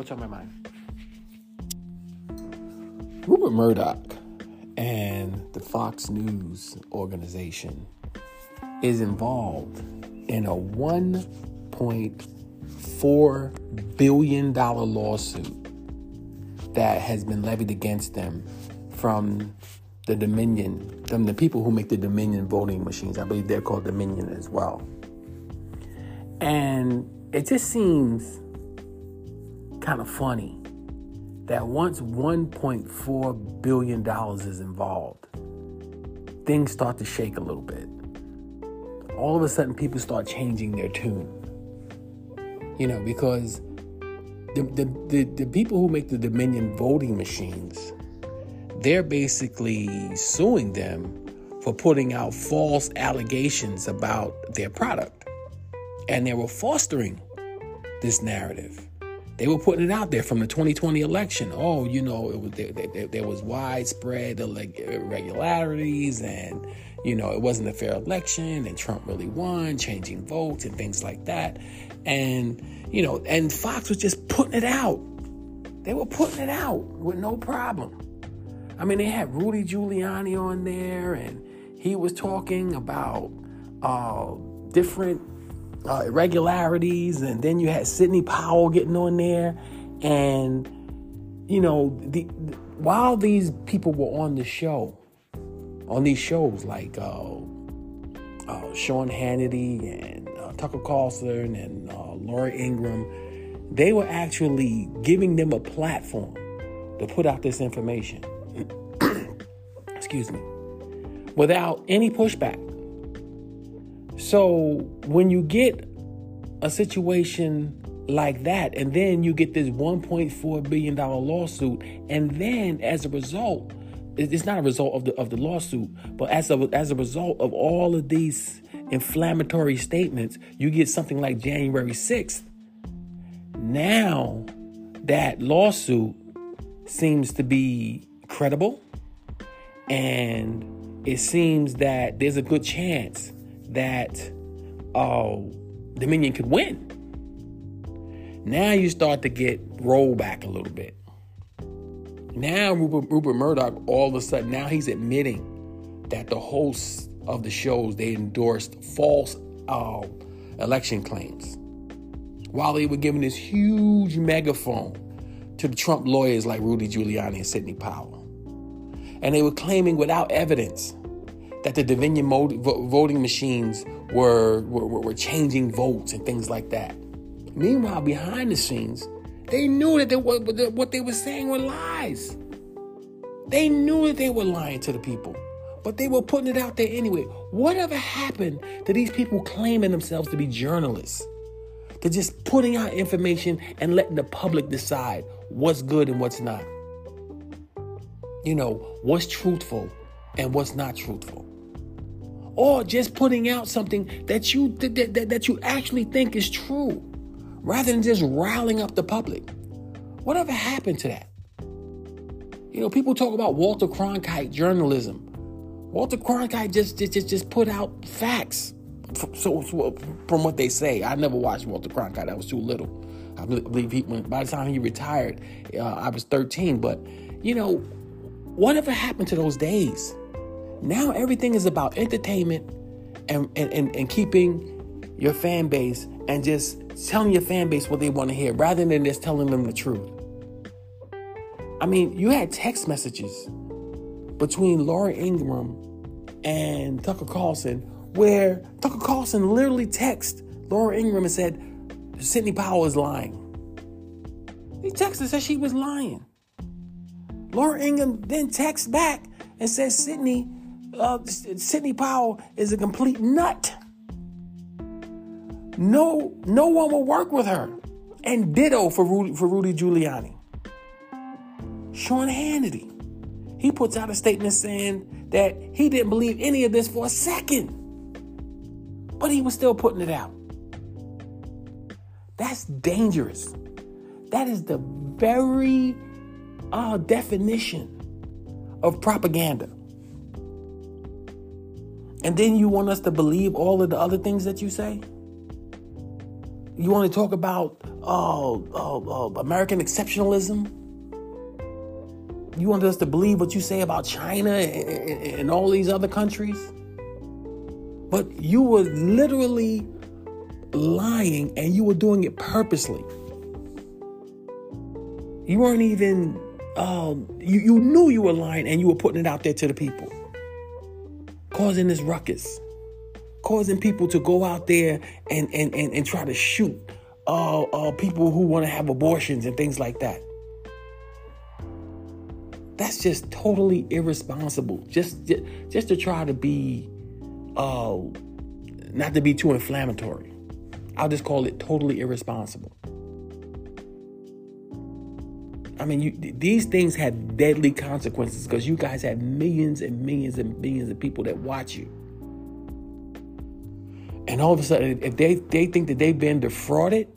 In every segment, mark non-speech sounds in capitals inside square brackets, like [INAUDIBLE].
What's on my mind? Rupert Murdoch and the Fox News organization is involved in a $1.4 billion lawsuit that has been levied against them from the Dominion, from the people who make the Dominion voting machines. I believe they're called Dominion as well. And it just seems kind of funny that once $1.4 billion is involved, things start to shake a little bit. All of a sudden, people start changing their tune. You know, because the, the, the, the people who make the Dominion voting machines, they're basically suing them for putting out false allegations about their product. And they were fostering this narrative. They were putting it out there from the 2020 election. Oh, you know, it was there, there, there was widespread irregularities, and you know, it wasn't a fair election, and Trump really won, changing votes and things like that. And you know, and Fox was just putting it out. They were putting it out with no problem. I mean, they had Rudy Giuliani on there, and he was talking about uh, different uh, irregularities, and then you had Sidney Powell getting on there, and you know, the, the while these people were on the show, on these shows like uh, uh, Sean Hannity and uh, Tucker Carlson and uh, Laura Ingraham, they were actually giving them a platform to put out this information. [COUGHS] Excuse me, without any pushback. So when you get a situation like that, and then you get this $1.4 billion lawsuit, and then as a result, it's not a result of the of the lawsuit, but as a as a result of all of these inflammatory statements, you get something like January 6th. Now that lawsuit seems to be credible, and it seems that there's a good chance that uh, Dominion could win. Now you start to get rollback a little bit. Now Rupert, Rupert Murdoch, all of a sudden, now he's admitting that the hosts of the shows they endorsed false uh, election claims, while they were giving this huge megaphone to the Trump lawyers like Rudy Giuliani and Sidney Powell, and they were claiming without evidence that the Dominion voting machines were, were, were changing votes and things like that. Meanwhile, behind the scenes, they knew that they, what they were saying were lies. They knew that they were lying to the people, but they were putting it out there anyway. Whatever happened to these people claiming themselves to be journalists? To just putting out information and letting the public decide what's good and what's not. You know, what's truthful and what's not truthful or just putting out something that you that, that, that you actually think is true rather than just riling up the public. Whatever happened to that? You know people talk about walter cronkite journalism. Walter cronkite just just just, just put out facts. So, so, from what they say i never watched walter cronkite. I was too little. I believe he by the time he retired uh, i was 13 but you know whatever happened to those days now everything is about entertainment and, and, and, and keeping your fan base and just telling your fan base what they want to hear rather than just telling them the truth. I mean, you had text messages between Laura Ingraham and Tucker Carlson where Tucker Carlson literally texted Laura Ingraham and said, Sidney Powell is lying. He texted said she was lying. Laura Ingraham then texts back and says Sidney uh, Sidney Powell is a complete nut. No, no one will work with her. And ditto for Rudy, for Rudy Giuliani. Sean Hannity, he puts out a statement saying that he didn't believe any of this for a second, but he was still putting it out. That's dangerous. That is the very uh, definition of propaganda. And then you want us to believe all of the other things that you say? You want to talk about uh, uh, uh, American exceptionalism? You want us to believe what you say about China and, and all these other countries? But you were literally lying and you were doing it purposely. You weren't even, um, you, you knew you were lying and you were putting it out there to the people, causing this ruckus, causing people to go out there and, and, and, and try to shoot uh, uh, people who want to have abortions and things like that. That's just totally irresponsible. Just, just, just to try to be, uh, not to be too inflammatory. I'll just call it totally irresponsible. I mean, you, these things have deadly consequences because you guys have millions and millions and millions of people that watch you. And all of a sudden, if they, they think that they've been defrauded,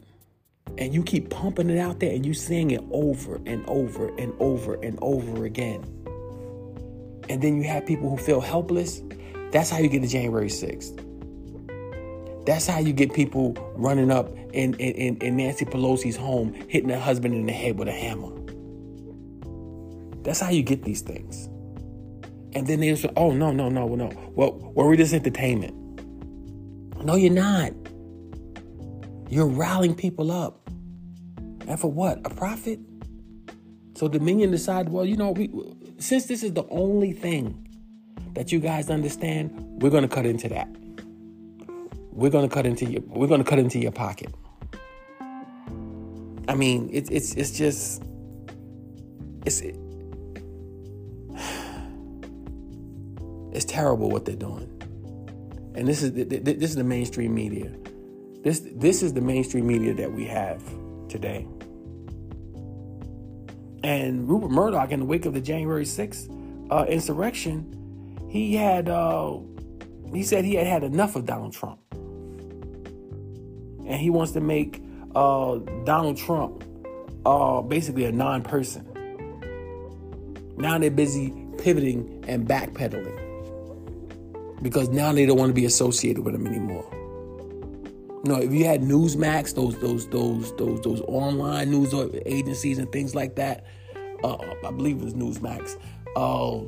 and you keep pumping it out there and you sing it over and over and over and over again. And then you have people who feel helpless. That's how you get to January 6th. That's how you get people running up in, in, in Nancy Pelosi's home, hitting their husband in the head with a hammer. That's how you get these things. And then they say, oh, no, no, no, no. Well, we're just entertainment. No, you're not. You're riling people up. And for what? A profit? So Dominion decided, well, you know, we, since this is the only thing that you guys understand, we're going to cut into that. We're going to cut into your we're going to cut into your pocket. I mean, it's it's it's just it's it's terrible what they're doing. And this is this is the mainstream media. This this is the mainstream media that we have today. And Rupert Murdoch, in the wake of the January 6th uh, insurrection, he had uh, he said he had had enough of Donald Trump, and he wants to make uh, Donald Trump uh, basically a non-person. Now they're busy pivoting and backpedaling because now they don't want to be associated with them anymore. Know, if you had Newsmax, those those those those those online news agencies and things like that, uh, I believe it was Newsmax. Uh,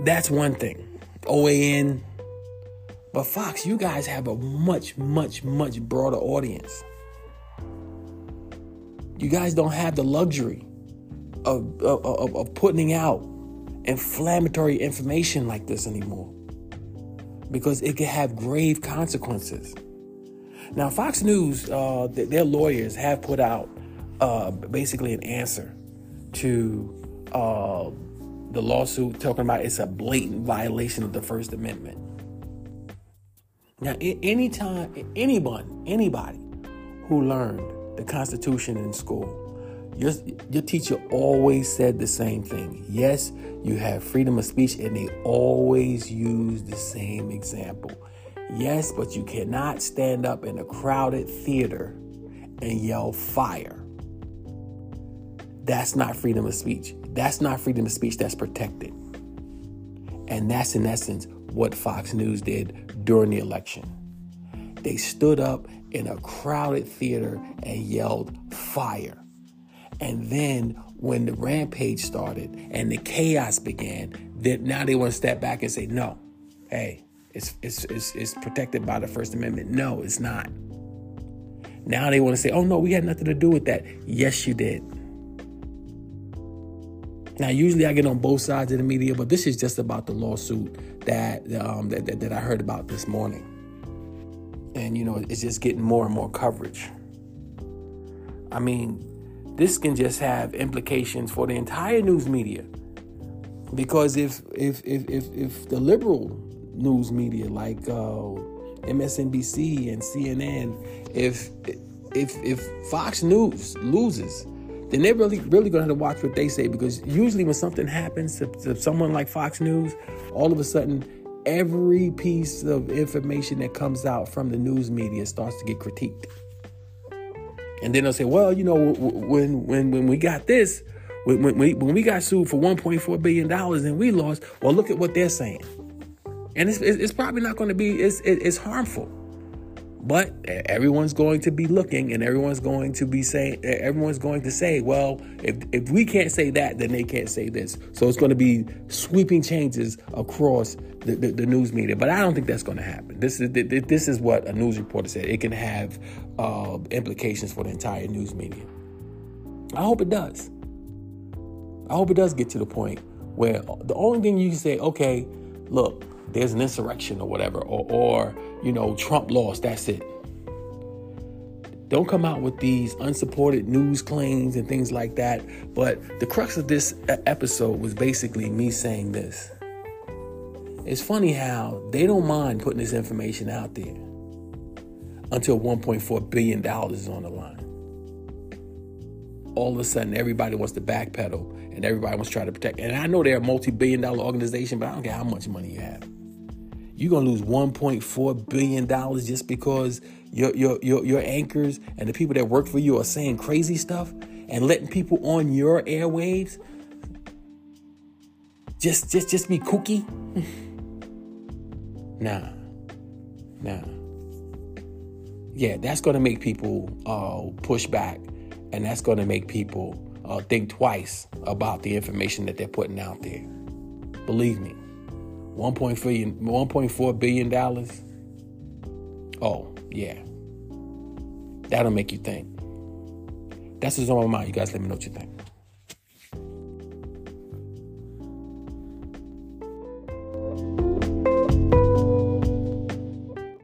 that's one thing. OAN, but Fox, you guys have a much much much broader audience. You guys don't have the luxury of, of, of, of putting out inflammatory information like this anymore because it can have grave consequences. Now, Fox News, uh, their lawyers have put out uh, basically an answer to uh, the lawsuit talking about it's a blatant violation of the First Amendment. Now, anytime anyone, anybody who learned the Constitution in school, your, your teacher always said the same thing. Yes, you have freedom of speech, and they always use the same example. Yes, but you cannot stand up in a crowded theater and yell fire. That's not freedom of speech. That's not freedom of speech that's protected. And that's in essence what Fox News did during the election. They stood up in a crowded theater and yelled fire. And then when the rampage started and the chaos began, that now they want to step back and say, no, hey, it's, it's, it's, it's protected by the First Amendment. No, it's not. Now they want to say, oh no, we had nothing to do with that. Yes, you did. Now, usually I get on both sides of the media, but this is just about the lawsuit that, um, that, that, that I heard about this morning. And, you know, it's just getting more and more coverage. I mean, this can just have implications for the entire news media. Because if if if if, if the liberal news media like uh, MSNBC and CNN, if if if Fox News loses, then they're really really to have to watch what they say because usually when something happens to, to someone like Fox News, all of a sudden every piece of information that comes out from the news media starts to get critiqued. And then they'll say, well, you know, when when when we got this, when, when, we, when we got sued for 1.4 billion dollars and we lost, well, look at what they're saying. And it's, it's probably not going to be it's, it's harmful But everyone's going to be looking and everyone's going to be saying, everyone's going to say, well, if, if we can't say that, then they can't say this. So it's going to be sweeping changes across the, the, the news media. But I don't think that's going to happen. This is, this is what a news reporter said. It can have uh, implications for the entire news media. I hope it does. I hope it does get to the point where the only thing you can say, okay, look, there's an insurrection or whatever, or, or you know, Trump lost, that's it. Don't come out with these unsupported news claims and things like that. But the crux of this episode was basically me saying this. It's funny how they don't mind putting this information out there until $1.4 billion is on the line. All of a sudden, everybody wants to backpedal and everybody wants to try to protect. And I know they're a multi billion dollar organization, but I don't care how much money you have. You're gonna lose 1.4 billion dollars just because your, your your your anchors and the people that work for you are saying crazy stuff and letting people on your airwaves just just just be kooky. [LAUGHS] nah, nah. Yeah, that's gonna make people uh, push back, and that's gonna make people uh, think twice about the information that they're putting out there. Believe me. 1.4 billion dollars. Oh, yeah. That'll make you think. That's what's on my mind. You guys let me know what you think.